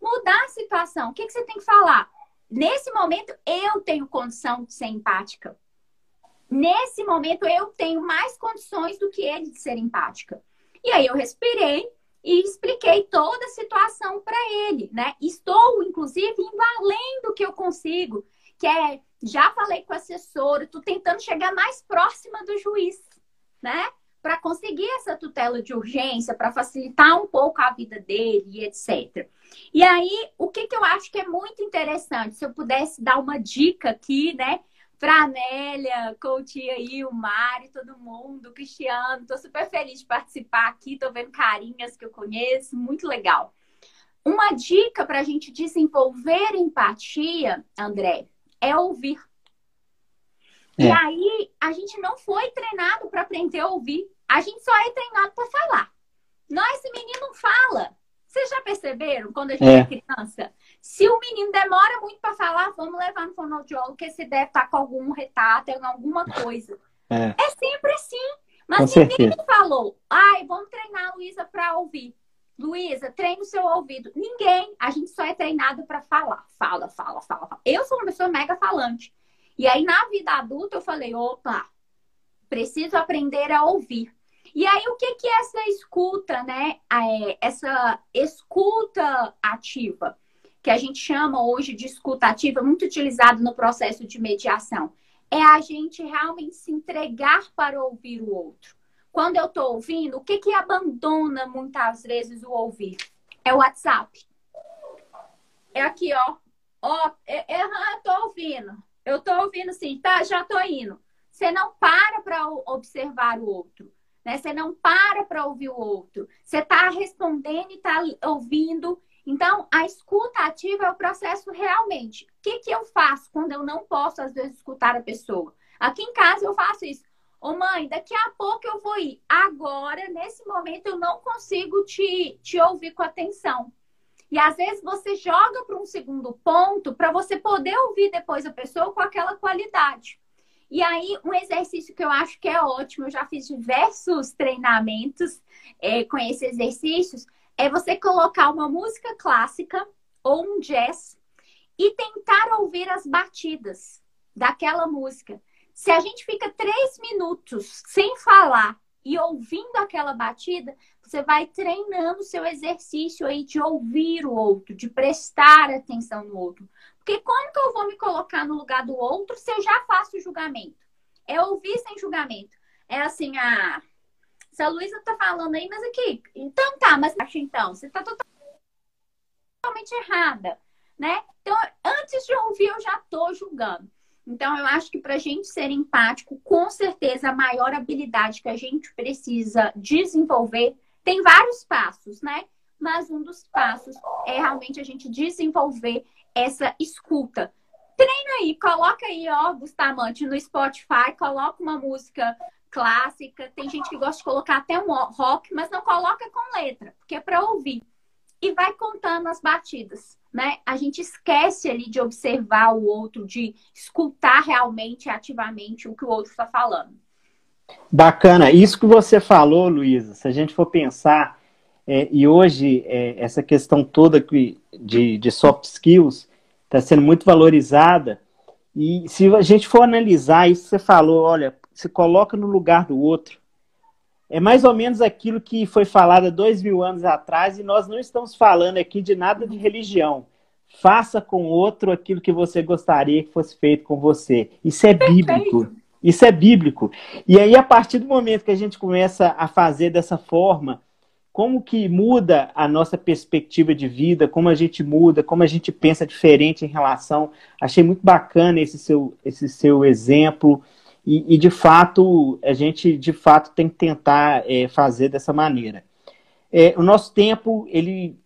mudar a situação. O que, que você tem que falar? Nesse momento, eu tenho condição de ser empática. Nesse momento, eu tenho mais condições do que ele de ser empática. E aí eu respirei e expliquei toda a situação para ele, né? Estou, inclusive, indo do que eu consigo, que é, já falei com o assessor, estou tentando chegar mais próxima do juiz, né? Para conseguir essa tutela de urgência, para facilitar um pouco a vida dele etc. E aí, o que, que eu acho que é muito interessante, se eu pudesse dar uma dica aqui, né? Pra Nélia, coach aí, o Mari, todo mundo, o Cristiano. Tô super feliz de participar aqui, tô vendo carinhas que eu conheço, muito legal. Uma dica para a gente desenvolver empatia, André, é ouvir. É. E aí, a gente não foi treinado para aprender a ouvir. A gente só é treinado para falar. Nós, esse menino fala. Vocês já perceberam quando a gente é, é criança? Se o menino demora muito para falar, vamos levar no fonoaudiólogo, que esse deve estar tá com algum retardo, alguma coisa. É, é sempre assim. Mas com ninguém certeza. falou, ai, vamos treinar a Luísa para ouvir. Luísa, treine o seu ouvido. Ninguém. A gente só é treinado para falar. Fala, fala, fala, fala. Eu sou uma pessoa mega falante. E aí, na vida adulta, eu falei, opa, preciso aprender a ouvir. E aí, o que, que é essa escuta, né? É, essa escuta ativa, que a gente chama hoje de escuta ativa, muito utilizado no processo de mediação, é a gente realmente se entregar para ouvir o outro. Quando eu estou ouvindo, o que, que abandona muitas vezes o ouvir? É o WhatsApp. É aqui, ó. Ó, é, é, eu tô ouvindo. Eu tô ouvindo sim, tá? Já tô indo. Você não para para observar o outro né? Você não para para ouvir o outro. Você está respondendo e está ouvindo. Então, a escuta ativa é o processo realmente. O que, que eu faço quando eu não posso, às vezes, escutar a pessoa? Aqui em casa eu faço isso. Ô mãe, daqui a pouco eu vou ir. Agora, nesse momento, eu não consigo te, te ouvir com atenção. E às vezes você joga para um segundo ponto para você poder ouvir depois a pessoa com aquela qualidade. E aí, um exercício que eu acho que é ótimo, eu já fiz diversos treinamentos é, com esses exercícios, é você colocar uma música clássica ou um jazz e tentar ouvir as batidas daquela música. Se a gente fica três minutos sem falar e ouvindo aquela batida, você vai treinando o seu exercício aí de ouvir o outro, de prestar atenção no outro. Porque como que eu vou me colocar no lugar do outro se eu já faço julgamento? É ouvir sem julgamento. É assim, ah, se a Luísa tá falando aí, mas aqui, então tá, mas acho então, você tá totalmente errada, né? Então, antes de ouvir, eu já tô julgando. Então, eu acho que para gente ser empático, com certeza a maior habilidade que a gente precisa desenvolver tem vários passos, né? Mas um dos passos é realmente a gente desenvolver essa escuta. Treina aí, coloca aí, ó, Bustamante, no Spotify, coloca uma música clássica. Tem gente que gosta de colocar até um rock, mas não coloca com letra, porque é para ouvir. E vai contando as batidas, né? A gente esquece ali de observar o outro, de escutar realmente, ativamente o que o outro está falando. Bacana. Isso que você falou, Luísa, se a gente for pensar, é, e hoje é, essa questão toda de, de soft skills, está sendo muito valorizada. E se a gente for analisar isso você falou, olha, se coloca no lugar do outro. É mais ou menos aquilo que foi falado há dois mil anos atrás, e nós não estamos falando aqui de nada de religião. Faça com o outro aquilo que você gostaria que fosse feito com você. Isso é bíblico. Isso é bíblico. E aí, a partir do momento que a gente começa a fazer dessa forma, como que muda a nossa perspectiva de vida, como a gente muda, como a gente pensa diferente em relação. Achei muito bacana esse seu, esse seu exemplo. E, e de fato, a gente de fato tem que tentar é, fazer dessa maneira. É, o nosso tempo, ele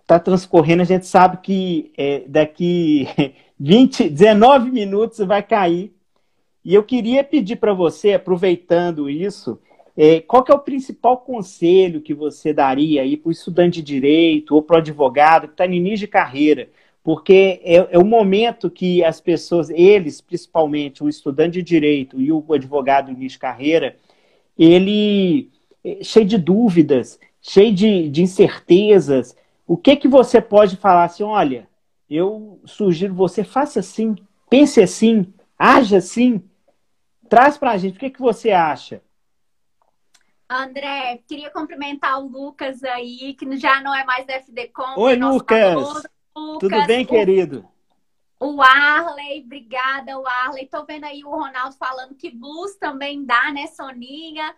está transcorrendo, a gente sabe que é, daqui 20, 19 minutos vai cair. E eu queria pedir para você, aproveitando isso, qual que é o principal conselho que você daria aí para o estudante de direito ou para o advogado que está no início de carreira? Porque é, é o momento que as pessoas, eles principalmente, o estudante de direito e o advogado no início de carreira, ele é cheio de dúvidas, cheio de, de incertezas. O que que você pode falar assim, olha, eu sugiro você faça assim, pense assim, haja assim, traz para a gente, o que, que você acha? André, queria cumprimentar o Lucas aí, que já não é mais da FDCom. Oi, Lucas. Lucas. Tudo bem, querido? O Arley, obrigada, o Arley. Tô vendo aí o Ronaldo falando que blues também dá, né, Soninha?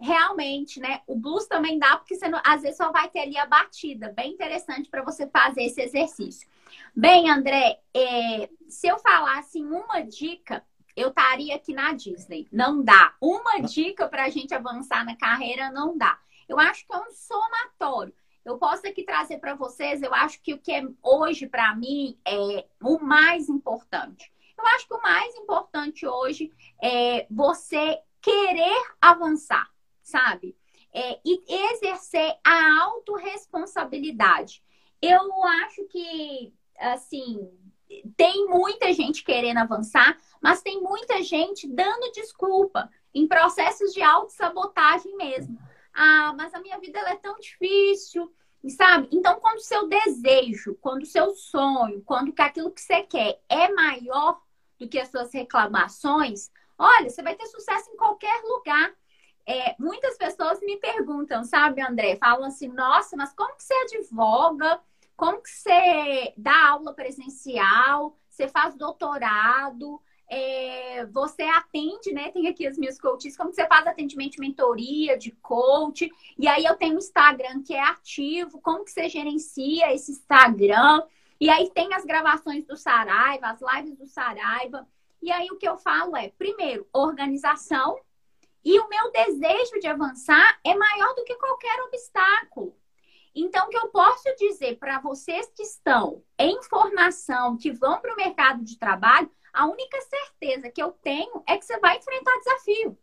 realmente, né? O blues também dá, porque você não, às vezes só vai ter ali a batida. Bem interessante para você fazer esse exercício. Bem, André, é, se eu falasse uma dica, eu estaria aqui na Disney. Não dá. Uma dica para a gente avançar na carreira não dá. Eu acho que é um somatório. Eu posso aqui trazer para vocês, eu acho que o que é hoje para mim é o mais importante. Eu acho que o mais importante hoje é você querer avançar sabe? É, e exercer a autorresponsabilidade. Eu acho que, assim, tem muita gente querendo avançar, mas tem muita gente dando desculpa em processos de autossabotagem mesmo. Ah, mas a minha vida é tão difícil, sabe? Então, quando o seu desejo, quando o seu sonho, quando aquilo que você quer é maior do que as suas reclamações, olha, você vai ter sucesso em qualquer lugar. É, muitas pessoas me perguntam, sabe, André? Falam assim, nossa, mas como que você advoga? Como que você dá aula presencial? Você faz doutorado? É, você atende, né? Tem aqui as minhas coaches, como você faz atendimento de mentoria, de coach? E aí eu tenho um Instagram que é ativo, como que você gerencia esse Instagram? E aí tem as gravações do Saraiva, as lives do Saraiva. E aí o que eu falo é, primeiro, organização, e o meu desejo de avançar é maior do que qualquer obstáculo. Então, o que eu posso dizer para vocês que estão em formação, que vão para o mercado de trabalho, a única certeza que eu tenho é que você vai enfrentar desafio.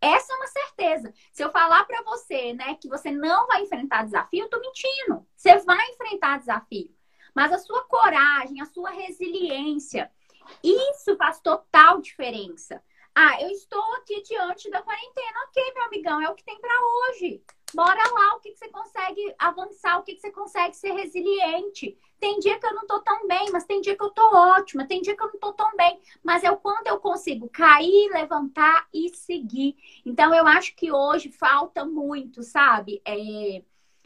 Essa é uma certeza. Se eu falar para você, né, que você não vai enfrentar desafio, eu tô mentindo. Você vai enfrentar desafio. Mas a sua coragem, a sua resiliência, isso faz total diferença. Ah, eu estou aqui diante da quarentena. Ok, meu amigão, é o que tem para hoje. Bora lá, o que, que você consegue avançar, o que, que você consegue ser resiliente. Tem dia que eu não tô tão bem, mas tem dia que eu tô ótima, tem dia que eu não tô tão bem. Mas é o quanto eu consigo cair, levantar e seguir. Então, eu acho que hoje falta muito, sabe? É,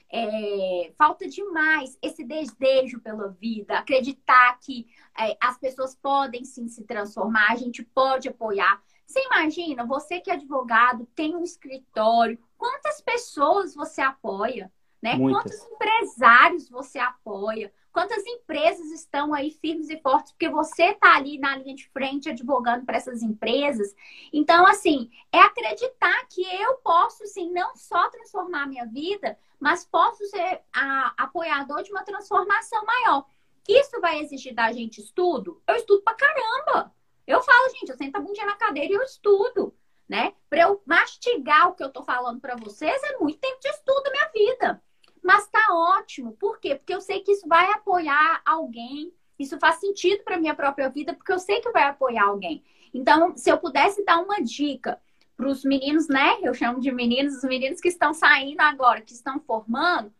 é, falta demais esse desejo pela vida, acreditar que é, as pessoas podem sim se transformar, a gente pode apoiar. Você imagina, você que é advogado, tem um escritório, quantas pessoas você apoia, né? Muitas. Quantos empresários você apoia? Quantas empresas estão aí firmes e fortes porque você está ali na linha de frente advogando para essas empresas? Então, assim, é acreditar que eu posso, sim, não só transformar a minha vida, mas posso ser a, apoiador de uma transformação maior. Isso vai exigir da gente estudo? Eu estudo pra caramba. Eu falo, gente, eu sento a bundinha na cadeira e eu estudo, né? Para eu mastigar o que eu tô falando para vocês, é muito tempo de estudo minha vida. Mas tá ótimo. Por quê? Porque eu sei que isso vai apoiar alguém. Isso faz sentido para minha própria vida, porque eu sei que vai apoiar alguém. Então, se eu pudesse dar uma dica para os meninos, né? Eu chamo de meninos, os meninos que estão saindo agora, que estão formando.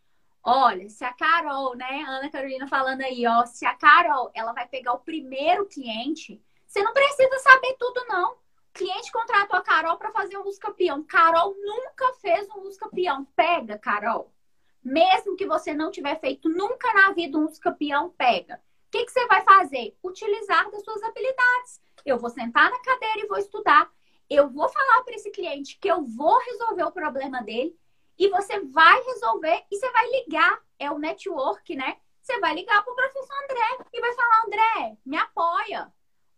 Olha, se a Carol, né? Ana Carolina falando aí, ó, se a Carol, ela vai pegar o primeiro cliente, você não precisa saber tudo, não. O cliente contratou a Carol para fazer um campeão. Carol nunca fez um campeão. Pega, Carol. Mesmo que você não tiver feito nunca na vida um campeão, pega. O que, que você vai fazer? Utilizar das suas habilidades. Eu vou sentar na cadeira e vou estudar. Eu vou falar para esse cliente que eu vou resolver o problema dele e você vai resolver e você vai ligar. É o network, né? Você vai ligar para o professor André e vai falar: André, me apoia.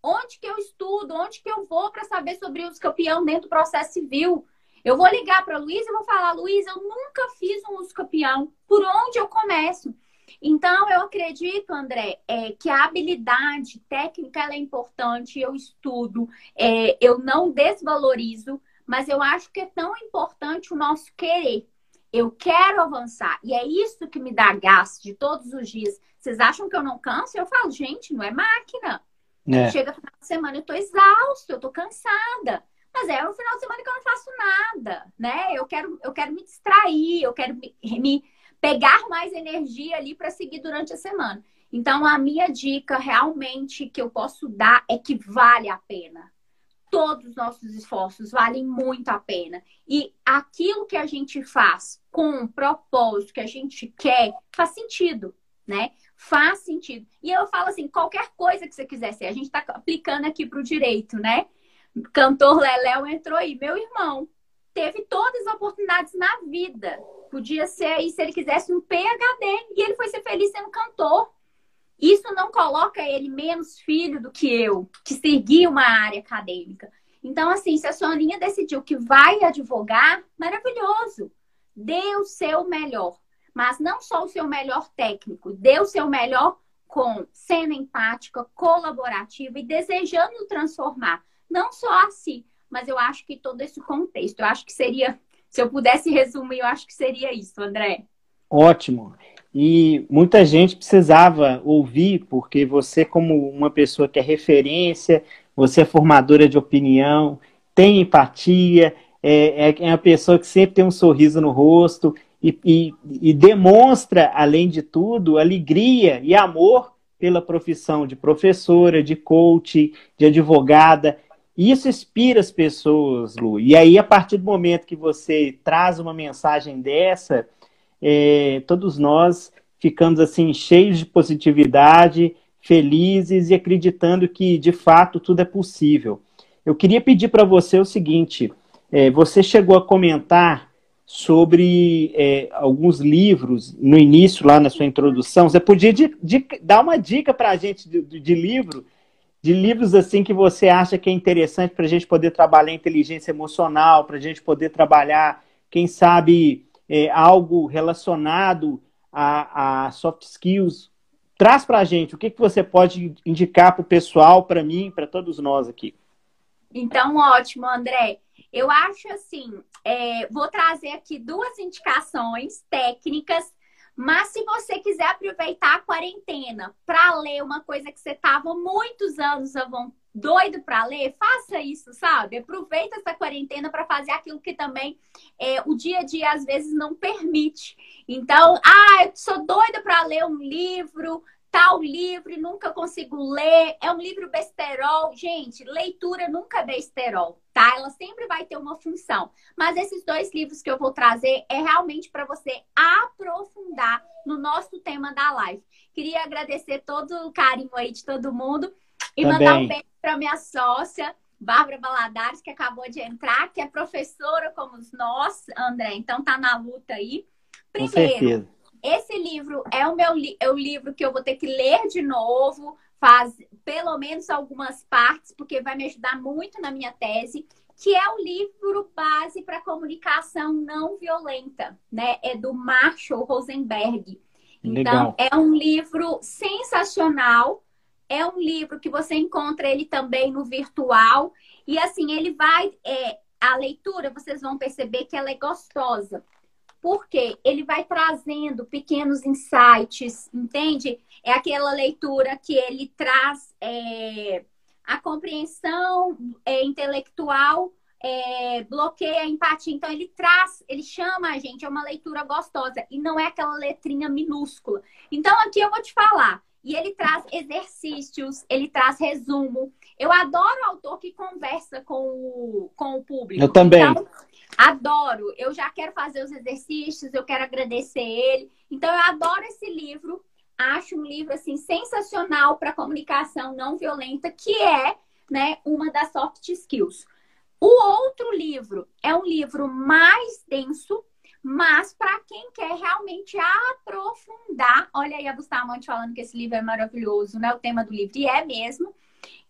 Onde que eu estudo? Onde que eu vou para saber sobre os campeão dentro do processo civil? Eu vou ligar para a Luísa e vou falar, Luísa, eu nunca fiz um uso campeão. Por onde eu começo? Então, eu acredito, André, é, que a habilidade técnica é importante, eu estudo, é, eu não desvalorizo, mas eu acho que é tão importante o nosso querer. Eu quero avançar. E é isso que me dá gás de todos os dias. Vocês acham que eu não canso? Eu falo, gente, não é máquina. É. Chega final de semana, eu tô exausto, eu tô cansada. Mas é o final de semana que eu não faço nada, né? Eu quero, eu quero me distrair, eu quero me, me pegar mais energia ali para seguir durante a semana. Então, a minha dica realmente que eu posso dar é que vale a pena. Todos os nossos esforços valem muito a pena. E aquilo que a gente faz com um propósito que a gente quer faz sentido, né? Faz sentido. E eu falo assim, qualquer coisa que você quiser ser, a gente está aplicando aqui para o direito, né? Cantor Leléo entrou aí, meu irmão. teve todas as oportunidades na vida. Podia ser aí, se ele quisesse, um PHD. E ele foi ser feliz sendo cantor. Isso não coloca ele menos filho do que eu, que segui uma área acadêmica. Então, assim, se a Soninha decidiu que vai advogar, maravilhoso. Dê o seu melhor. Mas não só o seu melhor técnico, dê o seu melhor com sendo empática, colaborativa e desejando transformar. Não só assim, mas eu acho que todo esse contexto. Eu acho que seria, se eu pudesse resumir, eu acho que seria isso, André. Ótimo. E muita gente precisava ouvir, porque você, como uma pessoa que é referência, você é formadora de opinião, tem empatia, é, é, é uma pessoa que sempre tem um sorriso no rosto e, e, e demonstra, além de tudo, alegria e amor pela profissão de professora, de coach, de advogada. Isso inspira as pessoas, Lu. E aí, a partir do momento que você traz uma mensagem dessa, é, todos nós ficamos assim cheios de positividade, felizes e acreditando que de fato tudo é possível. Eu queria pedir para você o seguinte: é, você chegou a comentar sobre é, alguns livros no início, lá na sua introdução. Você podia de, de, dar uma dica para a gente de, de, livro, de livros assim que você acha que é interessante para a gente poder trabalhar inteligência emocional, para a gente poder trabalhar, quem sabe, é, algo relacionado a, a, soft skills. Traz para a gente o que, que você pode indicar para o pessoal, para mim, para todos nós aqui. Então, ótimo, André. Eu acho assim, é, vou trazer aqui duas indicações técnicas, mas se você quiser aproveitar a quarentena para ler uma coisa que você estava muitos anos doido para ler, faça isso, sabe? Aproveita essa quarentena para fazer aquilo que também é, o dia a dia às vezes não permite. Então, ah, eu sou doida para ler um livro, tal livro nunca consigo ler. É um livro besterol. Gente, leitura nunca é besterol, tá? Ela sempre vai ter uma função. Mas esses dois livros que eu vou trazer é realmente para você aprofundar no nosso tema da live. Queria agradecer todo o carinho aí de todo mundo e Também. mandar um beijo para minha sócia, Bárbara Baladares, que acabou de entrar, que é professora como nós, André, então tá na luta aí. Primeiro, esse livro é o meu é o livro que eu vou ter que ler de novo, faz pelo menos algumas partes, porque vai me ajudar muito na minha tese, que é o livro base para comunicação não violenta, né? É do Marshall Rosenberg. Então, Legal. é um livro sensacional é um livro que você encontra ele também no virtual. E assim, ele vai. É, a leitura, vocês vão perceber que ela é gostosa. Porque ele vai trazendo pequenos insights, entende? É aquela leitura que ele traz é, a compreensão é, intelectual, é, bloqueia a empatia. Então, ele traz, ele chama a gente, é uma leitura gostosa. E não é aquela letrinha minúscula. Então, aqui eu vou te falar. E ele traz exercícios, ele traz resumo. Eu adoro o autor que conversa com o, com o público. Eu também. Então, adoro. Eu já quero fazer os exercícios, eu quero agradecer ele. Então, eu adoro esse livro. Acho um livro assim sensacional para comunicação não violenta, que é, né, uma das soft skills. O outro livro é um livro mais denso, mas para quem quer realmente aprofundar, olha aí a Bustamante falando que esse livro é maravilhoso, né? O tema do livro, e é mesmo.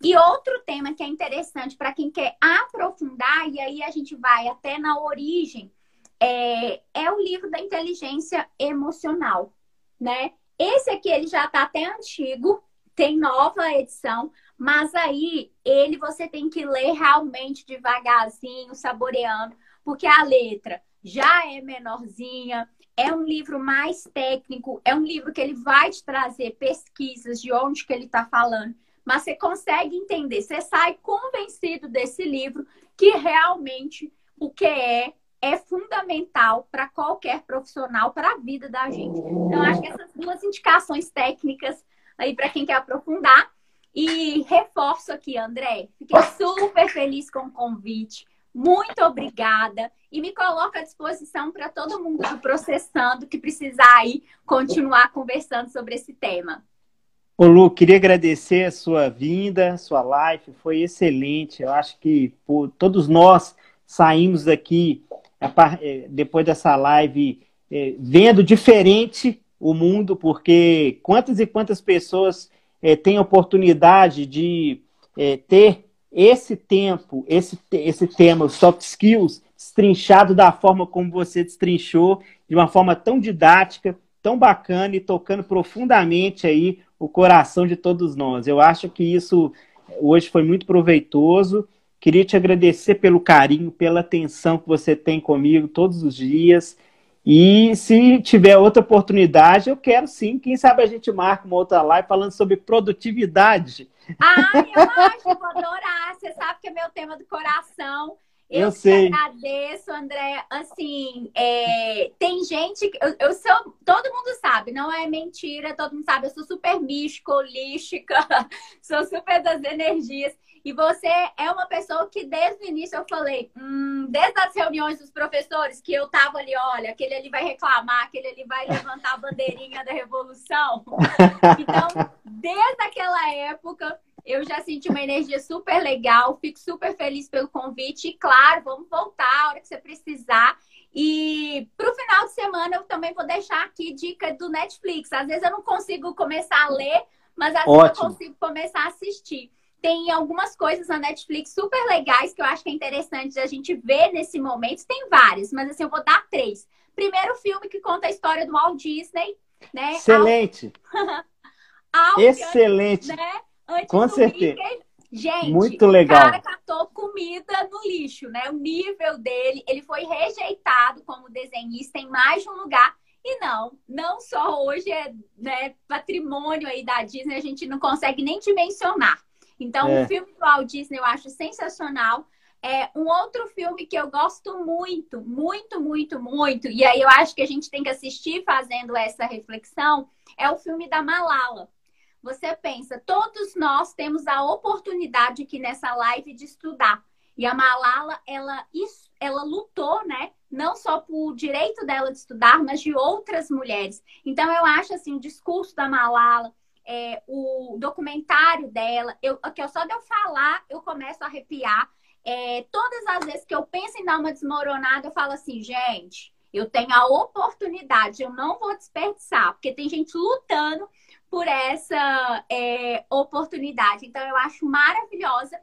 E outro tema que é interessante para quem quer aprofundar, e aí a gente vai até na origem, é, é o livro da inteligência emocional, né? Esse aqui ele já está até antigo, tem nova edição, mas aí ele você tem que ler realmente devagarzinho, saboreando, porque a letra já é menorzinha, é um livro mais técnico, é um livro que ele vai te trazer pesquisas de onde que ele está falando, mas você consegue entender, você sai convencido desse livro que realmente o que é é fundamental para qualquer profissional, para a vida da gente. Então, acho que essas duas indicações técnicas aí para quem quer aprofundar. E reforço aqui, André, fiquei super feliz com o convite. Muito obrigada e me coloco à disposição para todo mundo do Processando que precisar aí continuar conversando sobre esse tema. Ô Lu, queria agradecer a sua vinda, sua live, foi excelente. Eu acho que por, todos nós saímos daqui, é, depois dessa live, é, vendo diferente o mundo, porque quantas e quantas pessoas é, têm oportunidade de ter esse tempo, esse, esse tema, soft skills, destrinchado da forma como você destrinchou, de uma forma tão didática, tão bacana e tocando profundamente aí o coração de todos nós. Eu acho que isso hoje foi muito proveitoso. Queria te agradecer pelo carinho, pela atenção que você tem comigo todos os dias. E se tiver outra oportunidade, eu quero sim. Quem sabe a gente marca uma outra live falando sobre produtividade. Ah, eu acho, vou adorar. Você sabe que é meu tema do coração. Eu, eu sei. agradeço, André. Assim, é, tem gente. Eu, eu, sou. Todo mundo sabe, não é mentira, todo mundo sabe. Eu sou super mística, holística, sou super das energias. E você é uma pessoa que desde o início eu falei, hum, desde as reuniões dos professores, que eu tava ali, olha, aquele ali vai reclamar, aquele ali vai levantar a bandeirinha da revolução. Então, desde aquela época, eu já senti uma energia super legal, fico super feliz pelo convite. E claro, vamos voltar a hora que você precisar. E para o final de semana eu também vou deixar aqui dica do Netflix. Às vezes eu não consigo começar a ler, mas às Ótimo. vezes eu consigo começar a assistir. Tem algumas coisas na Netflix super legais que eu acho que é interessante a gente ver nesse momento. Tem várias, mas assim, eu vou dar três. Primeiro filme que conta a história do Walt Disney, né? Excelente! Excelente! Né? Antes Com certeza. Mickey, gente, muito legal. o cara catou comida no lixo, né? O nível dele, ele foi rejeitado como desenhista em mais de um lugar. E não, não só hoje é né, patrimônio aí da Disney, a gente não consegue nem dimensionar. Então, é. o filme do Walt Disney eu acho sensacional. É um outro filme que eu gosto muito, muito, muito, muito, e aí eu acho que a gente tem que assistir fazendo essa reflexão, é o filme da Malala. Você pensa, todos nós temos a oportunidade aqui nessa live de estudar. E a Malala, ela, ela lutou, né? Não só por direito dela de estudar, mas de outras mulheres. Então, eu acho assim, o discurso da Malala, é, o documentário dela, eu, que só de eu falar, eu começo a arrepiar. É, todas as vezes que eu penso em dar uma desmoronada, eu falo assim, gente, eu tenho a oportunidade, eu não vou desperdiçar, porque tem gente lutando por essa é, oportunidade. Então, eu acho maravilhosa.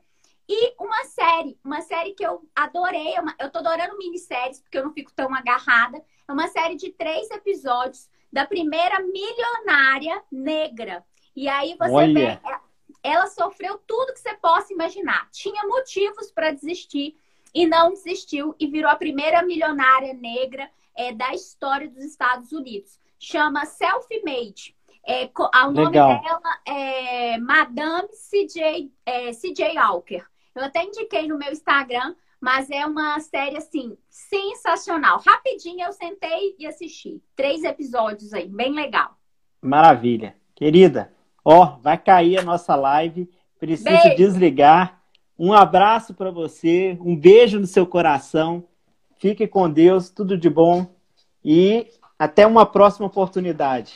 E uma série, uma série que eu adorei, é eu tô adorando minisséries, porque eu não fico tão agarrada. É uma série de três episódios da primeira milionária negra. E aí você Olha. vê, é, ela sofreu tudo que você possa imaginar. Tinha motivos para desistir e não desistiu e virou a primeira milionária negra é, da história dos Estados Unidos. Chama Self Made. É, o nome Legal. dela é Madame CJ, é, CJ Walker. Eu até indiquei no meu Instagram, mas é uma série assim sensacional. Rapidinho eu sentei e assisti. Três episódios aí, bem legal. Maravilha. Querida, ó, vai cair a nossa live. Preciso beijo. desligar. Um abraço para você, um beijo no seu coração. Fique com Deus, tudo de bom e até uma próxima oportunidade.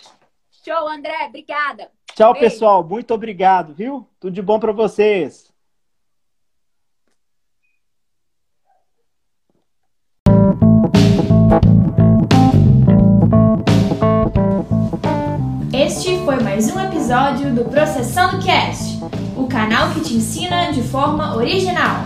Show, André. Obrigada. Tchau, Beijo. pessoal. Muito obrigado, viu? Tudo de bom para vocês. Este foi mais um episódio do Processando Cast, o canal que te ensina de forma original.